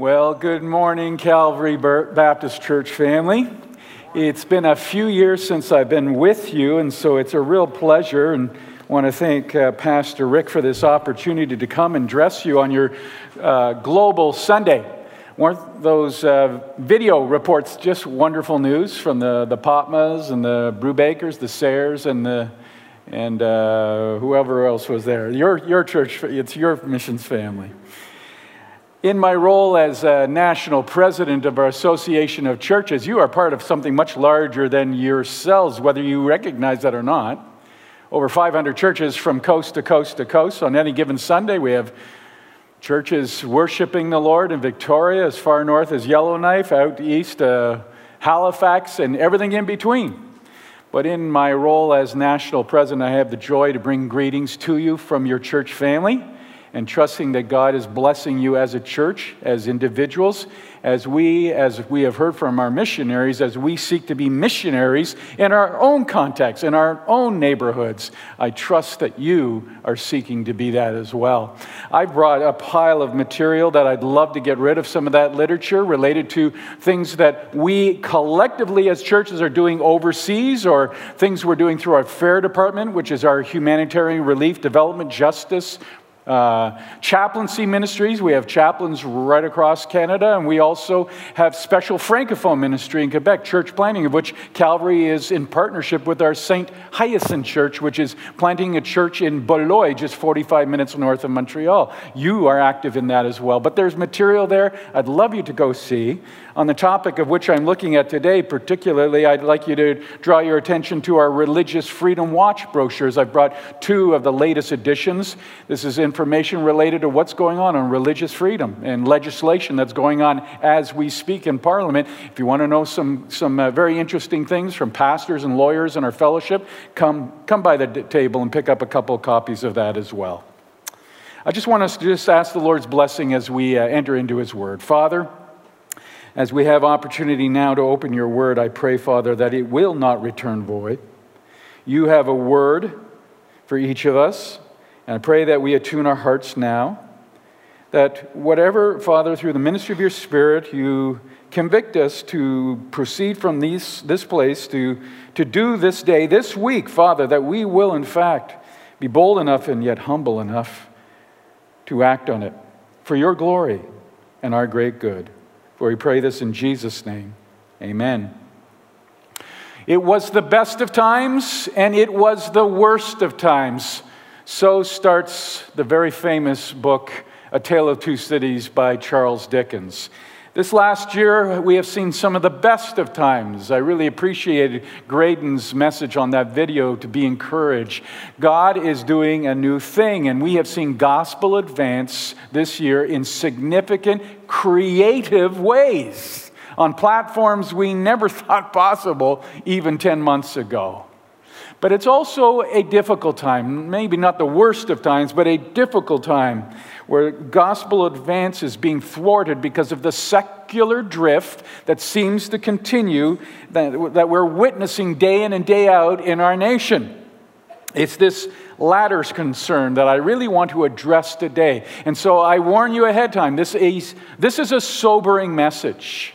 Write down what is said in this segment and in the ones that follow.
Well, good morning, Calvary Baptist Church family. It's been a few years since I've been with you, and so it's a real pleasure. And I want to thank uh, Pastor Rick for this opportunity to come and dress you on your uh, Global Sunday. Weren't those uh, video reports just wonderful news from the, the Potmas and the Brewbakers, the Sayers, and the and uh, whoever else was there? Your, your church, it's your missions family. In my role as a national president of our Association of Churches, you are part of something much larger than yourselves, whether you recognize that or not. Over 500 churches from coast to coast to coast. On any given Sunday, we have churches worshiping the Lord in Victoria, as far north as Yellowknife, out east, uh, Halifax, and everything in between. But in my role as national president, I have the joy to bring greetings to you from your church family and trusting that God is blessing you as a church, as individuals, as we, as we have heard from our missionaries, as we seek to be missionaries in our own context, in our own neighborhoods. I trust that you are seeking to be that as well. I brought a pile of material that I'd love to get rid of some of that literature related to things that we collectively as churches are doing overseas or things we're doing through our fair department, which is our humanitarian relief, development, justice, uh, chaplaincy ministries. We have chaplains right across Canada, and we also have special francophone ministry in Quebec, church planting, of which Calvary is in partnership with our St. Hyacinth Church, which is planting a church in Beloeil, just 45 minutes north of Montreal. You are active in that as well. But there's material there I'd love you to go see. On the topic of which I'm looking at today, particularly, I'd like you to draw your attention to our Religious Freedom Watch brochures. I've brought two of the latest editions. This is information related to what's going on on religious freedom and legislation that's going on as we speak in Parliament. If you want to know some, some uh, very interesting things from pastors and lawyers in our fellowship, come, come by the d- table and pick up a couple of copies of that as well. I just want us to just ask the Lord's blessing as we uh, enter into His Word. Father, as we have opportunity now to open your word, I pray, Father, that it will not return void. You have a word for each of us, and I pray that we attune our hearts now. That whatever, Father, through the ministry of your Spirit, you convict us to proceed from these, this place, to, to do this day, this week, Father, that we will, in fact, be bold enough and yet humble enough to act on it for your glory and our great good. For we pray this in Jesus' name. Amen. It was the best of times and it was the worst of times. So starts the very famous book, A Tale of Two Cities by Charles Dickens. This last year, we have seen some of the best of times. I really appreciated Graydon's message on that video to be encouraged. God is doing a new thing, and we have seen gospel advance this year in significant, creative ways on platforms we never thought possible even 10 months ago. But it's also a difficult time, maybe not the worst of times, but a difficult time where gospel advance is being thwarted because of the secular drift that seems to continue that, that we're witnessing day in and day out in our nation. It's this latter's concern that I really want to address today. And so I warn you ahead of time this is, this is a sobering message.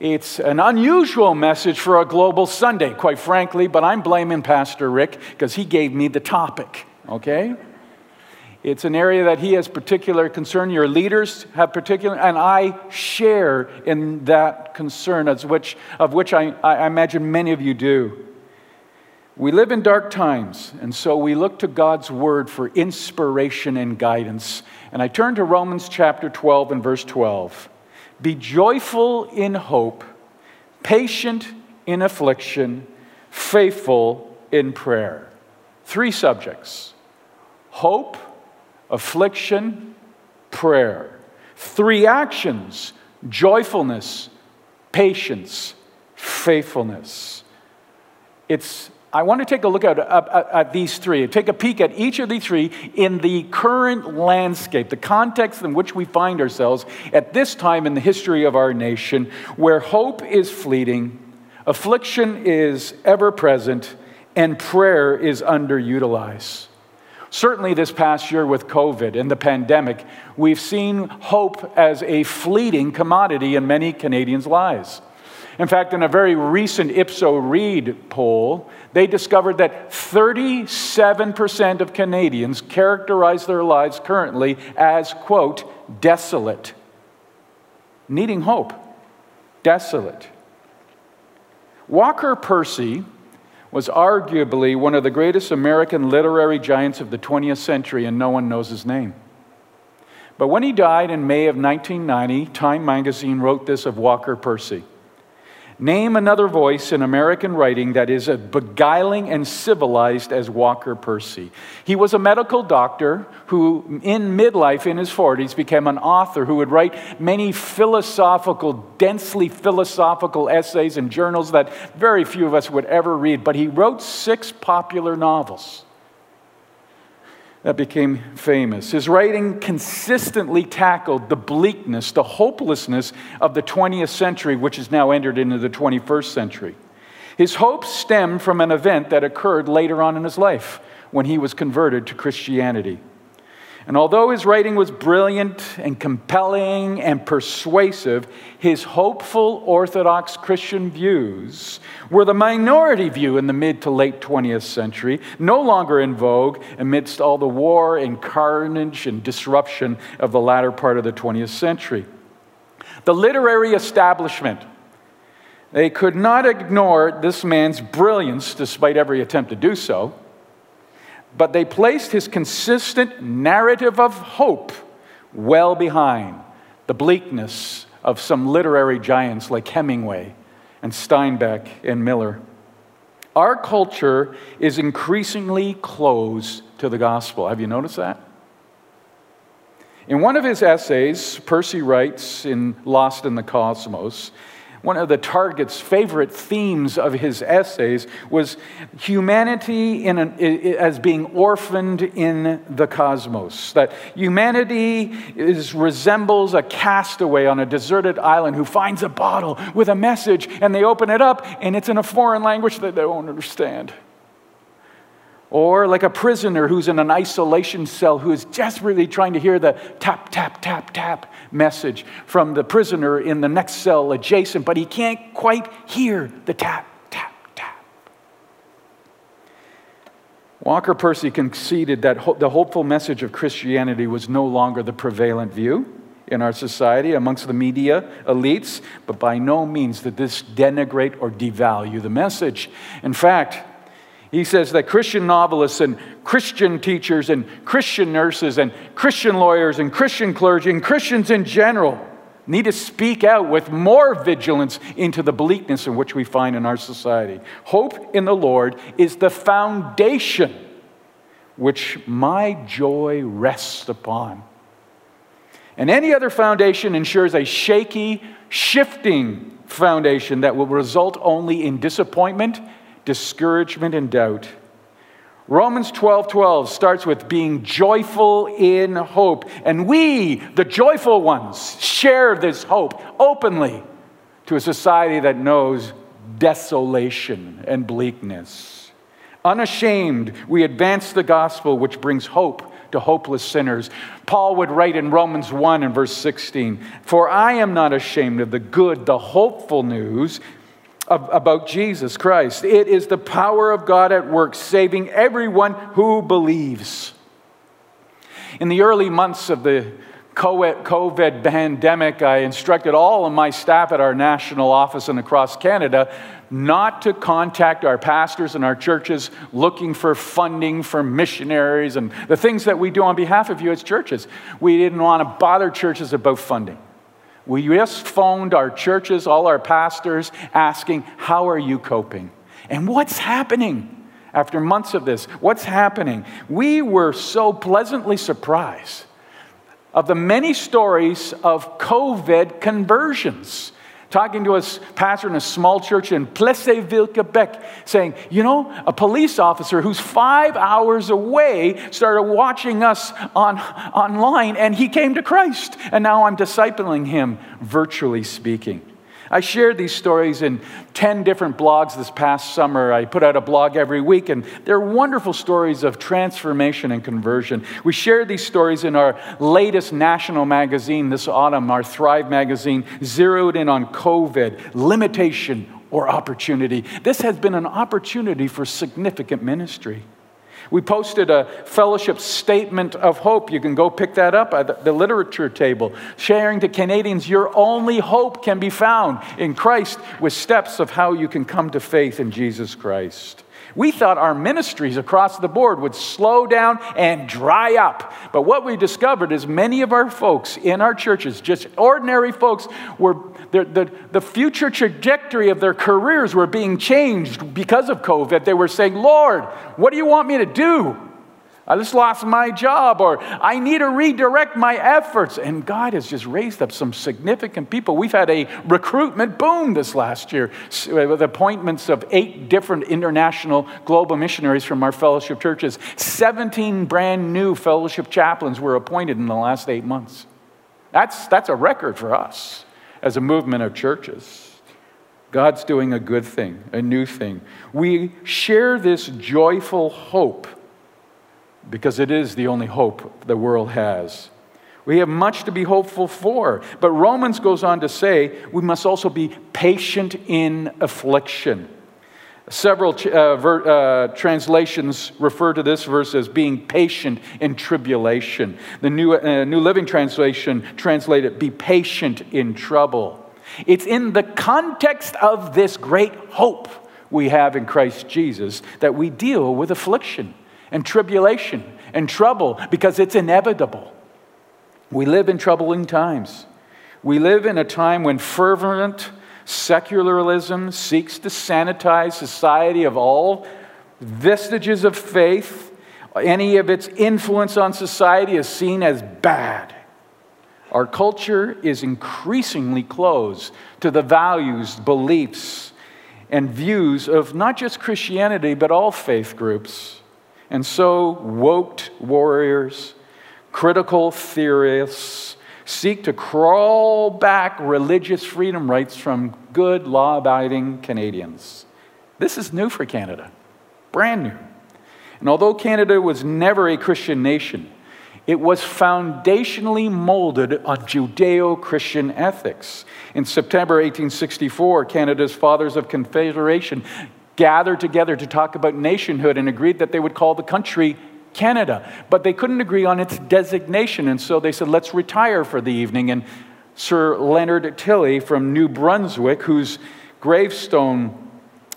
It's an unusual message for a global Sunday, quite frankly, but I'm blaming Pastor Rick because he gave me the topic, okay? It's an area that he has particular concern. Your leaders have particular, and I share in that concern, as which, of which I, I imagine many of you do. We live in dark times, and so we look to God's word for inspiration and guidance. And I turn to Romans chapter 12 and verse 12. Be joyful in hope, patient in affliction, faithful in prayer. Three subjects hope, affliction, prayer. Three actions joyfulness, patience, faithfulness. It's I want to take a look at, at, at, these three, take a peek at each of these three in the current landscape, the context in which we find ourselves at this time in the history of our nation, where hope is fleeting, affliction is ever present, and prayer is underutilized. Certainly, this past year with COVID and the pandemic, we've seen hope as a fleeting commodity in many Canadians' lives. In fact, in a very recent Ipsos Reid poll, they discovered that 37% of Canadians characterize their lives currently as, quote, desolate, needing hope. Desolate. Walker Percy was arguably one of the greatest American literary giants of the 20th century, and no one knows his name. But when he died in May of 1990, Time magazine wrote this of Walker Percy. Name another voice in American writing that is as beguiling and civilized as Walker Percy. He was a medical doctor who, in midlife, in his 40s, became an author who would write many philosophical, densely philosophical essays and journals that very few of us would ever read. But he wrote six popular novels that became famous. His writing consistently tackled the bleakness, the hopelessness of the 20th century, which has now entered into the 21st century. His hopes stemmed from an event that occurred later on in his life when he was converted to Christianity. And although his writing was brilliant and compelling and persuasive, his hopeful Orthodox Christian views were the minority view in the mid to late 20th century, no longer in vogue amidst all the war and carnage and disruption of the latter part of the 20th century. The literary establishment, they could not ignore this man's brilliance despite every attempt to do so but they placed his consistent narrative of hope well behind the bleakness of some literary giants like Hemingway and Steinbeck and Miller. Our culture is increasingly closed to the gospel. Have you noticed that? In one of his essays, Percy writes in Lost in the Cosmos one of the target's favorite themes of his essays was humanity a, as being orphaned in the cosmos. That humanity is, resembles a castaway on a deserted island who finds a bottle with a message and they open it up and it's in a foreign language that they won't understand. Or like a prisoner who's in an isolation cell who is desperately trying to hear the tap, tap, tap, tap message from the prisoner in the next cell adjacent, but he can't quite hear the tap, tap, tap. Walker Percy conceded that ho- the hopeful message of Christianity was no longer the prevalent view in our society amongst the media elites, but by no means did this denigrate or devalue the message. In fact, he says that Christian novelists and Christian teachers and Christian nurses and Christian lawyers and Christian clergy and Christians in general need to speak out with more vigilance into the bleakness in which we find in our society. Hope in the Lord is the foundation which my joy rests upon. And any other foundation ensures a shaky, shifting foundation that will result only in disappointment discouragement, and doubt. Romans 12 12 starts with being joyful in hope. And we, the joyful ones, share this hope openly to a society that knows desolation and bleakness. Unashamed, we advance the gospel which brings hope to hopeless sinners. Paul would write in Romans 1 and verse 16 For I am not ashamed of the good, the hopeful news about Jesus Christ. It is the power of God at work, saving everyone who believes. In the early months of the COVID pandemic, I instructed all of my staff at our national office and across Canada not to contact our pastors and our churches looking for funding for missionaries and the things that we do on behalf of you as churches. We didn't want to bother churches about funding. We just phoned our churches, all our pastors, asking, How are you coping? And what's happening after months of this? What's happening? We were so pleasantly surprised of the many stories of COVID conversions talking to a pastor in a small church in Plessisville, Quebec, saying, You know, a police officer who's five hours away started watching us on, online and he came to Christ. And now I'm discipling him, virtually speaking. I shared these stories in 10 different blogs this past summer. I put out a blog every week, and they're wonderful stories of transformation and conversion. We shared these stories in our latest national magazine this autumn, our Thrive magazine, zeroed in on COVID, limitation, or opportunity. This has been an opportunity for significant ministry. We posted a fellowship statement of hope. You can go pick that up at the literature table, sharing to Canadians your only hope can be found in Christ with steps of how you can come to faith in Jesus Christ. We thought our ministries across the board would slow down and dry up. But what we discovered is many of our folks in our churches, just ordinary folks, were the, the, the future trajectory of their careers were being changed because of COVID. They were saying, Lord, what do you want me to do? I just lost my job, or I need to redirect my efforts. And God has just raised up some significant people. We've had a recruitment boom this last year with appointments of eight different international global missionaries from our fellowship churches. 17 brand new fellowship chaplains were appointed in the last eight months. That's, that's a record for us as a movement of churches. God's doing a good thing, a new thing. We share this joyful hope because it is the only hope the world has. We have much to be hopeful for. But Romans goes on to say we must also be patient in affliction. Several uh, ver, uh, translations refer to this verse as being patient in tribulation. The New, uh, New Living Translation translated, be patient in trouble. It's in the context of this great hope we have in Christ Jesus that we deal with affliction and tribulation and trouble because it's inevitable. We live in troubling times. We live in a time when fervent secularism seeks to sanitize society of all vestiges of faith. Any of its influence on society is seen as bad. Our culture is increasingly closed to the values, beliefs, and views of not just Christianity, but all faith groups. And so, woked warriors, critical theorists seek to crawl back religious freedom rights from good, law abiding Canadians. This is new for Canada, brand new. And although Canada was never a Christian nation, it was foundationally molded on Judeo Christian ethics. In September 1864, Canada's Fathers of Confederation gathered together to talk about nationhood and agreed that they would call the country Canada. But they couldn't agree on its designation, and so they said, let's retire for the evening. And Sir Leonard Tilley from New Brunswick, whose gravestone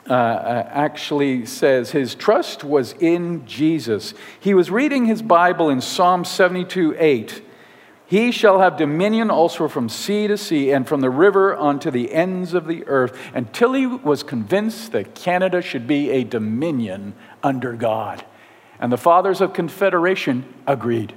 uh, uh actually says his trust was in Jesus. He was reading his Bible in Psalm 72 8 he shall have dominion also from sea to sea and from the river unto the ends of the earth. Until he was convinced that Canada should be a dominion under God. And the fathers of Confederation agreed.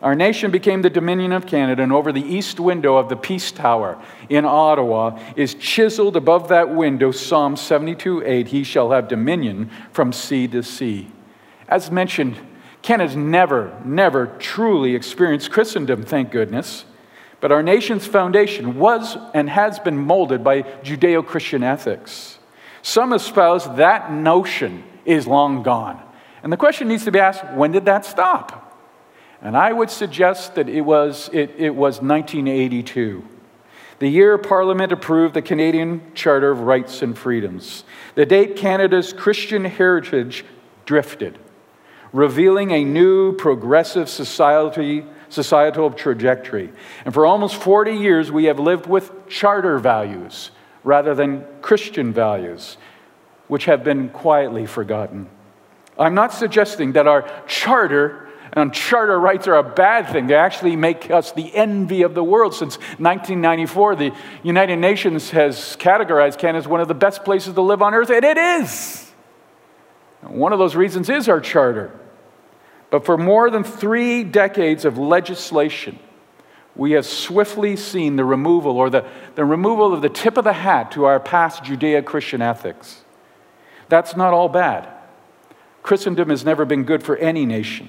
Our nation became the Dominion of Canada, and over the east window of the Peace Tower in Ottawa is chiseled above that window Psalm 72 8, He shall have dominion from sea to sea. As mentioned, Ken has never, never truly experienced Christendom, thank goodness. But our nation's foundation was and has been molded by Judeo Christian ethics. Some espouse that notion is long gone. And the question needs to be asked when did that stop? And I would suggest that it was, it, it was 1982, the year Parliament approved the Canadian Charter of Rights and Freedoms, the date Canada's Christian heritage drifted revealing a new progressive society, societal trajectory. And for almost 40 years, we have lived with charter values rather than Christian values, which have been quietly forgotten. I'm not suggesting that our charter and charter rights are a bad thing. They actually make us the envy of the world. Since 1994, the United Nations has categorized Canada as one of the best places to live on earth, and it is. One of those reasons is our charter. But for more than three decades of legislation, we have swiftly seen the removal or the, the removal of the tip of the hat to our past Judeo Christian ethics. That's not all bad. Christendom has never been good for any nation.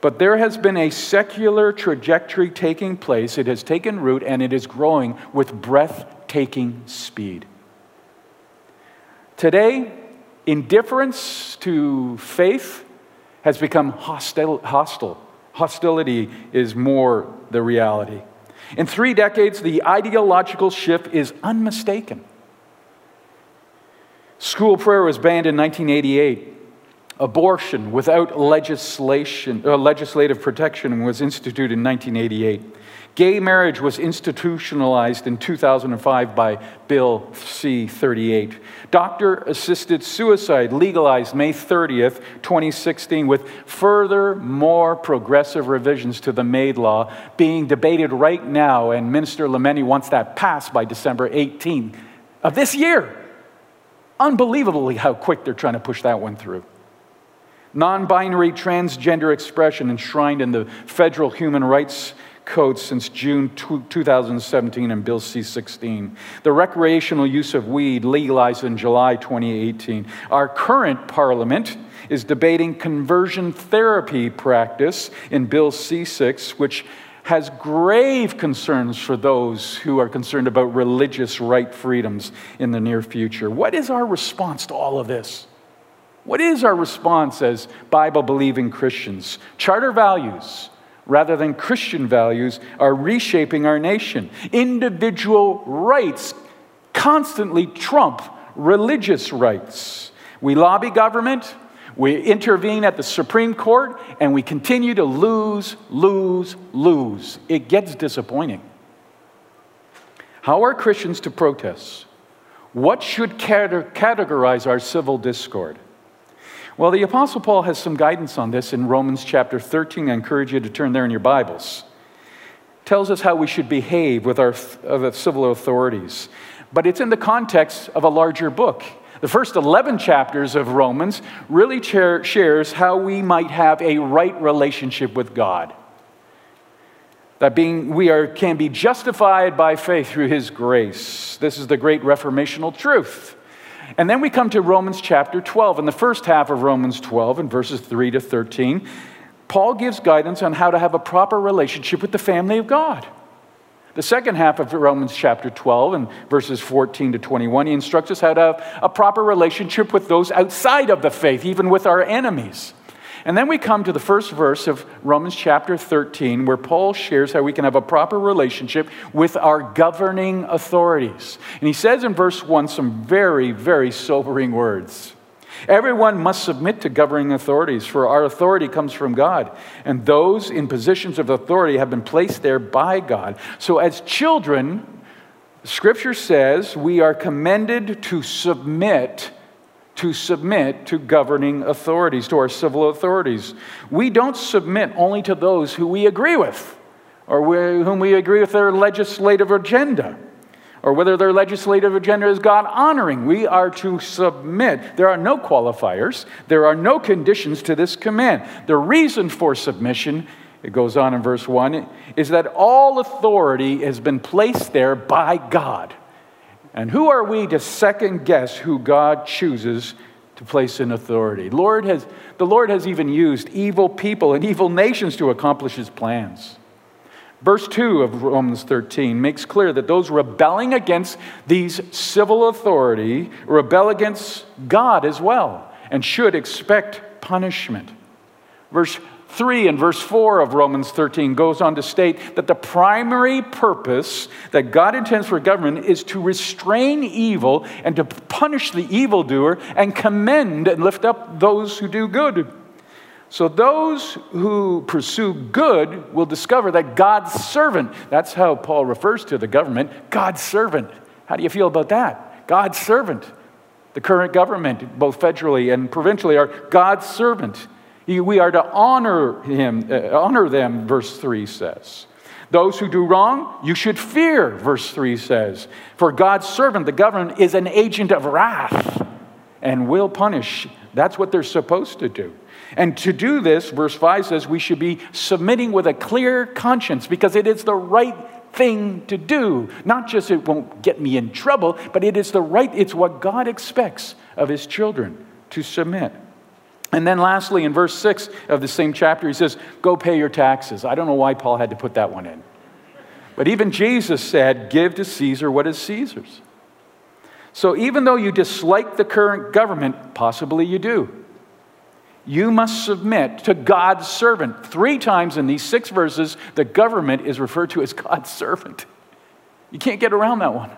But there has been a secular trajectory taking place. It has taken root and it is growing with breathtaking speed. Today, indifference to faith has become hostile. hostile. Hostility is more the reality. In three decades, the ideological shift is unmistaken. School prayer was banned in 1988. Abortion without legislation, uh, legislative protection was instituted in 1988. Gay marriage was institutionalized in 2005 by Bill C 38. Doctor assisted suicide legalized May 30th, 2016, with further, more progressive revisions to the MAID law being debated right now, and Minister Lametti wants that passed by December 18th of this year. Unbelievably, how quick they're trying to push that one through non binary transgender expression enshrined in the federal human rights since June 2017 in Bill C 16. The recreational use of weed legalized in July 2018. Our current parliament is debating conversion therapy practice in Bill C 6, which has grave concerns for those who are concerned about religious right freedoms in the near future. What is our response to all of this? What is our response as Bible believing Christians? Charter values, rather than Christian values, are reshaping our nation. Individual rights constantly trump religious rights. We lobby government, we intervene at the Supreme Court, and we continue to lose, lose, lose. It gets disappointing. How are Christians to protest? What should categorize our civil discord? Well, the Apostle Paul has some guidance on this in Romans chapter 13. I encourage you to turn there in your Bibles. Tells us how we should behave with our civil authorities. But it's in the context of a larger book. The first 11 chapters of Romans really shares how we might have a right relationship with God. That being we are, can be justified by faith through his grace. This is the great reformational truth. And then we come to Romans chapter 12. In the first half of Romans 12, in verses 3 to 13, Paul gives guidance on how to have a proper relationship with the family of God. The second half of Romans chapter 12, and verses 14 to 21, he instructs us how to have a proper relationship with those outside of the faith, even with our enemies. And then we come to the first verse of Romans chapter 13, where Paul shares how we can have a proper relationship with our governing authorities. And he says in verse 1 some very, very sobering words. Everyone must submit to governing authorities, for our authority comes from God, and those in positions of authority have been placed there by God. So, as children, Scripture says we are commended to submit to submit to governing authorities, to our civil authorities. We don't submit only to those who we agree with or we, whom we agree with their legislative agenda or whether their legislative agenda is God honoring. We are to submit. There are no qualifiers, there are no conditions to this command. The reason for submission, it goes on in verse 1, is that all authority has been placed there by God. And who are we to second guess who God chooses to place in authority? Lord has, the Lord has even used evil people and evil nations to accomplish his plans. Verse 2 of Romans 13 makes clear that those rebelling against these civil authority rebel against God as well and should expect punishment. Verse 3 and verse 4 of Romans 13 goes on to state that the primary purpose that God intends for government is to restrain evil and to punish the evildoer and commend and lift up those who do good. So those who pursue good will discover that God's servant, that's how Paul refers to the government, God's servant. How do you feel about that? God's servant. The current government, both federally and provincially, are God's servant. We are to honor him, uh, honor them, verse 3 says. Those who do wrong, you should fear, verse 3 says. For God's servant, the government, is an agent of wrath and will punish. That's what they're supposed to do. And to do this, verse 5 says, we should be submitting with a clear conscience because it is the right thing to do. Not just it won't get me in trouble, but it is the right, it's what God expects of his children to submit. And then, lastly, in verse 6 of the same chapter, he says, Go pay your taxes. I don't know why Paul had to put that one in. But even Jesus said, Give to Caesar what is Caesar's. So even though you dislike the current government, possibly you do, you must submit to God's servant. Three times in these six verses, the government is referred to as God's servant. You can't get around that one.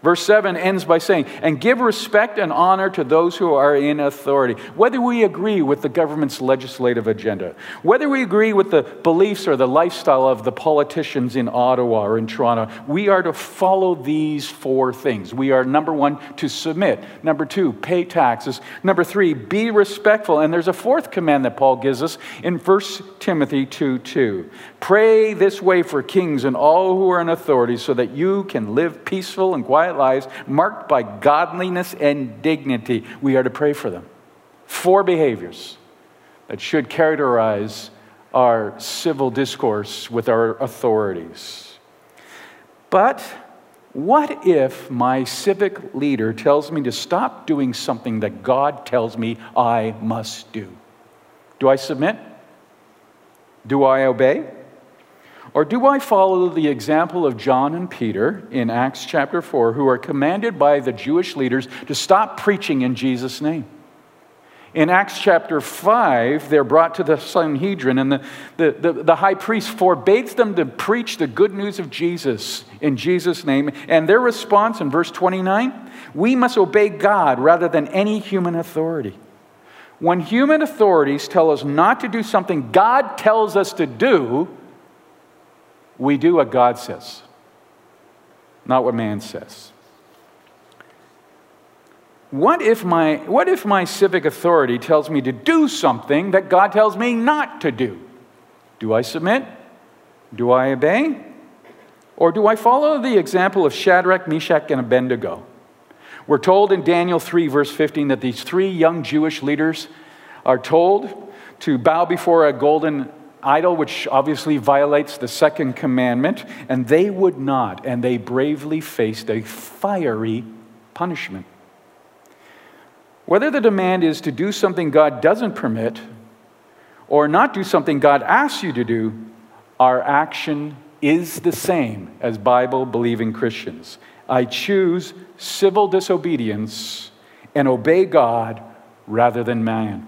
Verse 7 ends by saying, and give respect and honor to those who are in authority. Whether we agree with the government's legislative agenda, whether we agree with the beliefs or the lifestyle of the politicians in Ottawa or in Toronto, we are to follow these four things. We are, number one, to submit. Number two, pay taxes. Number three, be respectful. And there's a fourth command that Paul gives us in 1 Timothy 2 2. Pray this way for kings and all who are in authority so that you can live peaceful and quiet lives marked by godliness and dignity. We are to pray for them. Four behaviors that should characterize our civil discourse with our authorities. But what if my civic leader tells me to stop doing something that God tells me I must do? Do I submit? Do I obey? Or do I follow the example of John and Peter in Acts chapter 4, who are commanded by the Jewish leaders to stop preaching in Jesus' name? In Acts chapter 5, they're brought to the Sanhedrin, and the, the, the, the, high priest forbids them to preach the good news of Jesus in Jesus' name. And their response in verse 29 we must obey God rather than any human authority. When human authorities tell us not to do something God tells us to do, we do what God says, not what man says. What if, my, what if my civic authority tells me to do something that God tells me not to do? Do I submit? Do I obey? Or do I follow the example of Shadrach, Meshach, and Abednego? We're told in Daniel 3, verse 15, that these three young Jewish leaders are told to bow before a golden idol, which obviously violates the second commandment, and they would not, and they bravely faced a fiery punishment. Whether the demand is to do something God doesn't permit or not do something God asks you to do, our action is the same as Bible believing Christians. I choose civil disobedience and obey God rather than man.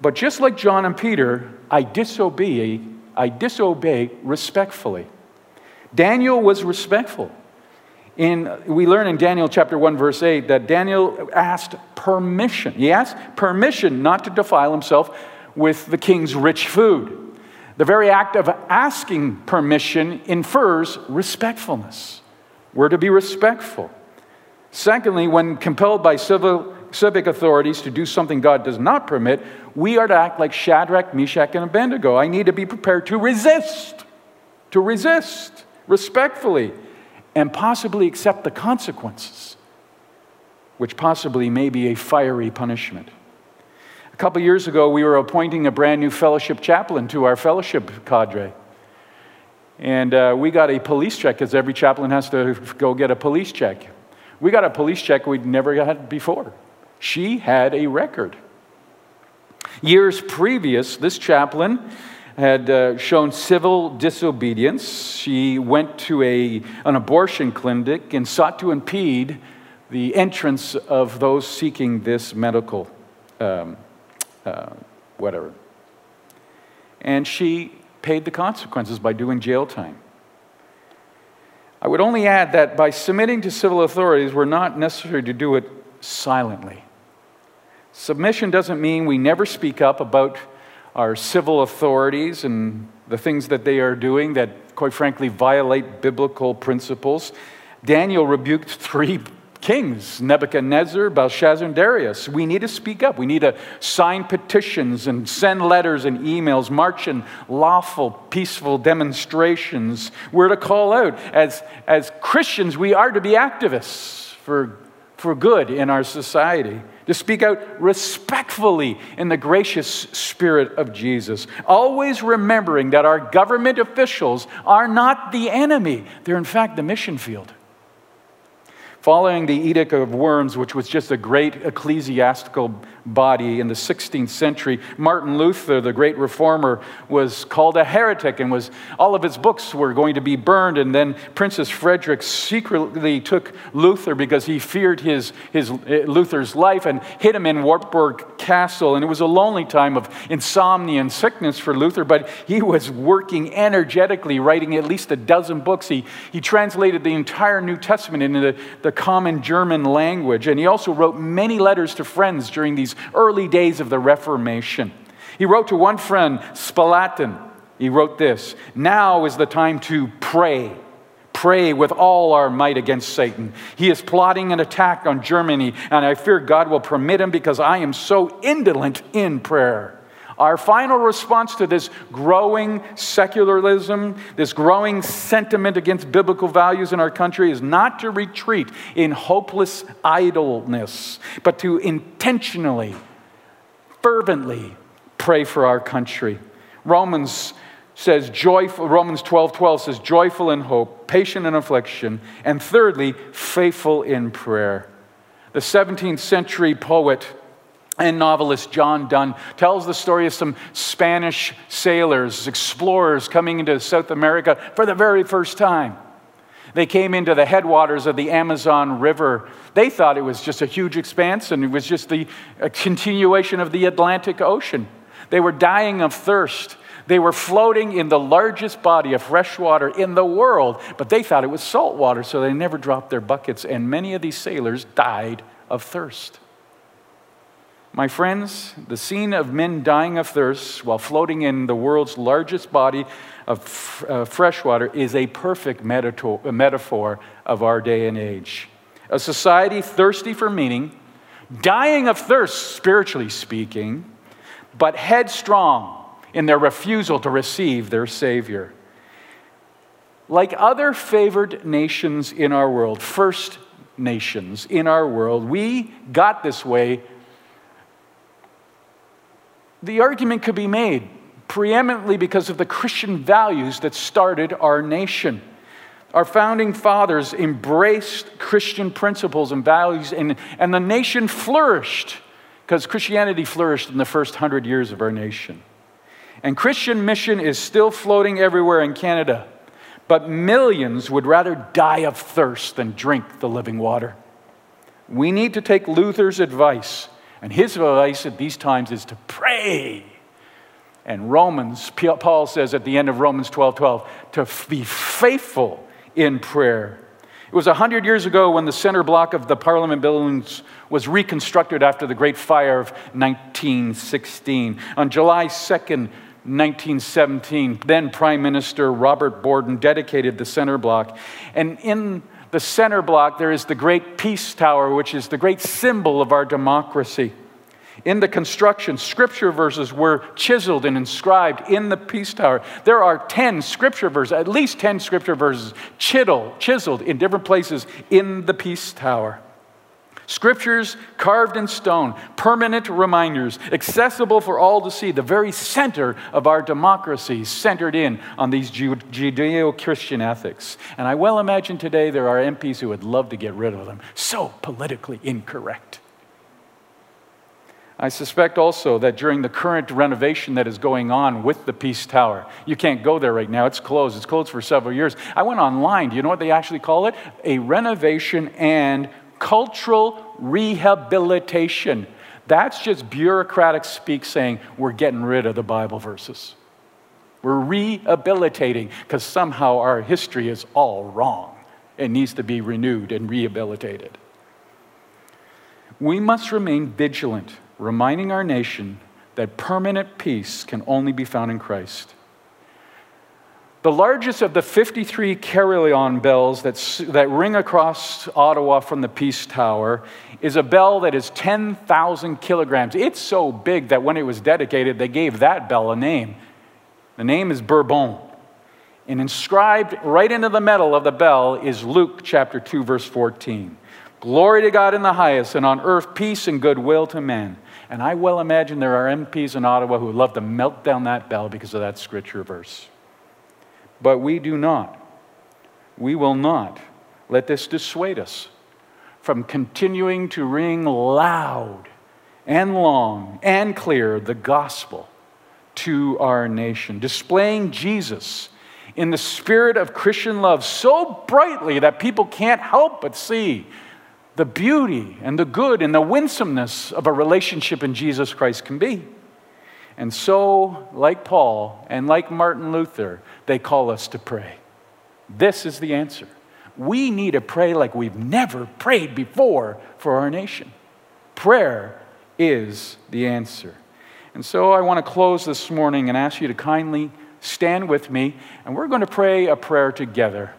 But just like John and Peter, I disobey, I disobey respectfully. Daniel was respectful. In, we learn in Daniel chapter 1, verse 8, that Daniel asked permission. He asked permission not to defile himself with the king's rich food. The very act of asking permission infers respectfulness. We're to be respectful. Secondly, when compelled by civil civic authorities to do something God does not permit, we are to act like Shadrach, Meshach, and Abednego. I need to be prepared to resist, to resist respectfully, and possibly accept the consequences, which possibly may be a fiery punishment. A couple years ago, we were appointing a brand new fellowship chaplain to our fellowship cadre. And uh, we got a police check because every chaplain has to go get a police check. We got a police check we'd never had before. She had a record. Years previous, this chaplain had uh, shown civil disobedience. She went to a, an abortion clinic and sought to impede the entrance of those seeking this medical, um, uh, whatever. And she paid the consequences by doing jail time. I would only add that by submitting to civil authorities, we're not necessary to do it silently. Submission doesn't mean we never speak up about our civil authorities and the things that they are doing that, quite frankly, violate biblical principles. Daniel rebuked three kings Nebuchadnezzar, Belshazzar, and Darius. We need to speak up. We need to sign petitions and send letters and emails, march in lawful, peaceful demonstrations. We're to call out. As, as Christians, we are to be activists for, for good in our society to speak out respectfully in the gracious spirit of Jesus, always remembering that our government officials are not the enemy, they're in fact the mission field. Following the Edict of Worms, which was just a great ecclesiastical body in the 16th century, Martin Luther, the great reformer, was called a heretic and was all of his books were going to be burned. And then Princess Frederick secretly took Luther because he feared his, his eh, Luther's life and hid him in Wartburg Castle. And it was a lonely time of insomnia and sickness for Luther, but he was working energetically, writing at least a dozen books. He, he translated the entire New Testament into the, the common German language. And he also wrote many letters to friends during these early days of the Reformation. He wrote to one friend, Spalatin, he wrote this Now is the time to pray. Pray with all our might against Satan. He is plotting an attack on Germany, and I fear God will permit him because I am so indolent in prayer. Our final response to this growing secularism, this growing sentiment against biblical values in our country is not to retreat in hopeless idleness, but to intentionally, fervently pray for our country. Romans says joyful Romans 12 12 says joyful in hope, patient in affliction, and thirdly, faithful in prayer. The 17th century poet and novelist John Donne tells the story of some Spanish sailors, explorers coming into South America for the very first time. They came into the headwaters of the Amazon River. They thought it was just a huge expanse and it was just the continuation of the Atlantic Ocean. They were dying of thirst. They were floating in the largest body of fresh water in the world, but they thought it was salt water, so they never dropped their buckets, and many of these sailors died of thirst. My friends, the scene of men dying of thirst while floating in the world's largest body of f- uh, fresh water is a perfect metaphor of our day and age. A society thirsty for meaning, dying of thirst, spiritually speaking, but headstrong in their refusal to receive their Savior. Like other favored nations in our world, first nations in our world, we got this way the argument could be made preeminently because of the Christian values that started our nation. Our founding fathers embraced Christian principles and values, and, and the nation flourished because Christianity flourished in the first hundred years of our nation. And Christian mission is still floating everywhere in Canada, but millions would rather die of thirst than drink the living water. We need to take Luther's advice and his advice at these times is to pray. And Romans, Paul says at the end of Romans 12 12, to be faithful in prayer. It was 100 years ago when the center block of the Parliament buildings was reconstructed after the Great Fire of 1916. On July 2nd, 1917, then Prime Minister Robert Borden dedicated the center block. And in the center block, there is the great peace tower, which is the great symbol of our democracy. In the construction, scripture verses were chiseled and inscribed in the peace tower. There are 10 scripture verses, at least 10 scripture verses, chiseled, chiseled in different places in the peace tower. Scriptures carved in stone, permanent reminders, accessible for all to see, the very center of our democracy, centered in on these Judeo Christian ethics. And I well imagine today there are MPs who would love to get rid of them. So politically incorrect. I suspect also that during the current renovation that is going on with the Peace Tower, you can't go there right now. It's closed. It's closed for several years. I went online. Do you know what they actually call it? A renovation and cultural rehabilitation. That's just bureaucratic speak saying we're getting rid of the Bible verses. We're rehabilitating because somehow our history is all wrong. It needs to be renewed and rehabilitated. We must remain vigilant, reminding our nation that permanent peace can only be found in Christ. The largest of the 53 carillon bells that, that ring across Ottawa from the Peace Tower is a bell that is 10,000 kilograms. It's so big that when it was dedicated, they gave that bell a name. The name is Bourdon. And inscribed right into the metal of the bell is Luke chapter 2, verse 14. Glory to God in the highest, and on earth peace and goodwill to men. And I well imagine there are MPs in Ottawa who would love to melt down that bell because of that scripture verse. But we do not. We will not let this dissuade us from continuing to ring loud and long and clear the gospel to our nation, displaying Jesus in the spirit of Christian love so brightly that people can't help but see the beauty and the good and the winsomeness of a relationship in Jesus Christ can be. And so, like Paul and like Martin Luther, they call us to pray. This is the answer. We need to pray like we've never prayed before for our nation. Prayer is the answer. And so I want to close this morning and ask you to kindly stand with me, and we're going to pray a prayer together.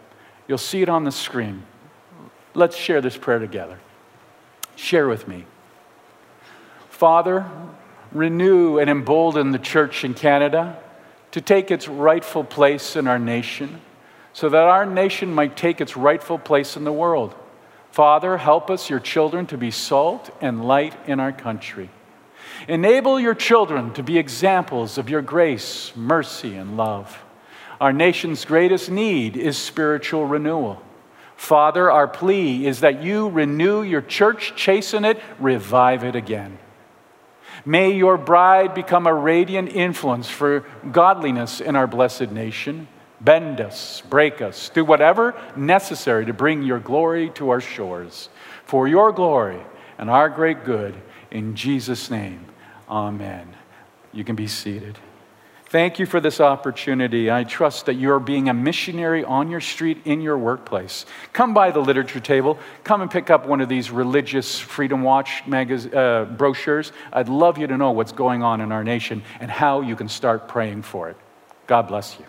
You'll see it on the screen. Let's share this prayer together. Share with me. Father, renew and embolden the church in Canada to take its rightful place in our nation so that our nation might take its rightful place in the world. Father, help us, your children, to be salt and light in our country. Enable your children to be examples of your grace, mercy, and love. Our nation's greatest need is spiritual renewal. Father, our plea is that you renew your church, chasten it, revive it again. May your bride become a radiant influence for godliness in our blessed nation. Bend us, break us, do whatever necessary to bring your glory to our shores. For your glory and our great good, in Jesus' name, amen. You can be seated. Thank you for this opportunity. I trust that you're being a missionary on your street, in your workplace. Come by the literature table. Come and pick up one of these religious Freedom Watch magaz- uh, brochures. I'd love you to know what's going on in our nation and how you can start praying for it. God bless you.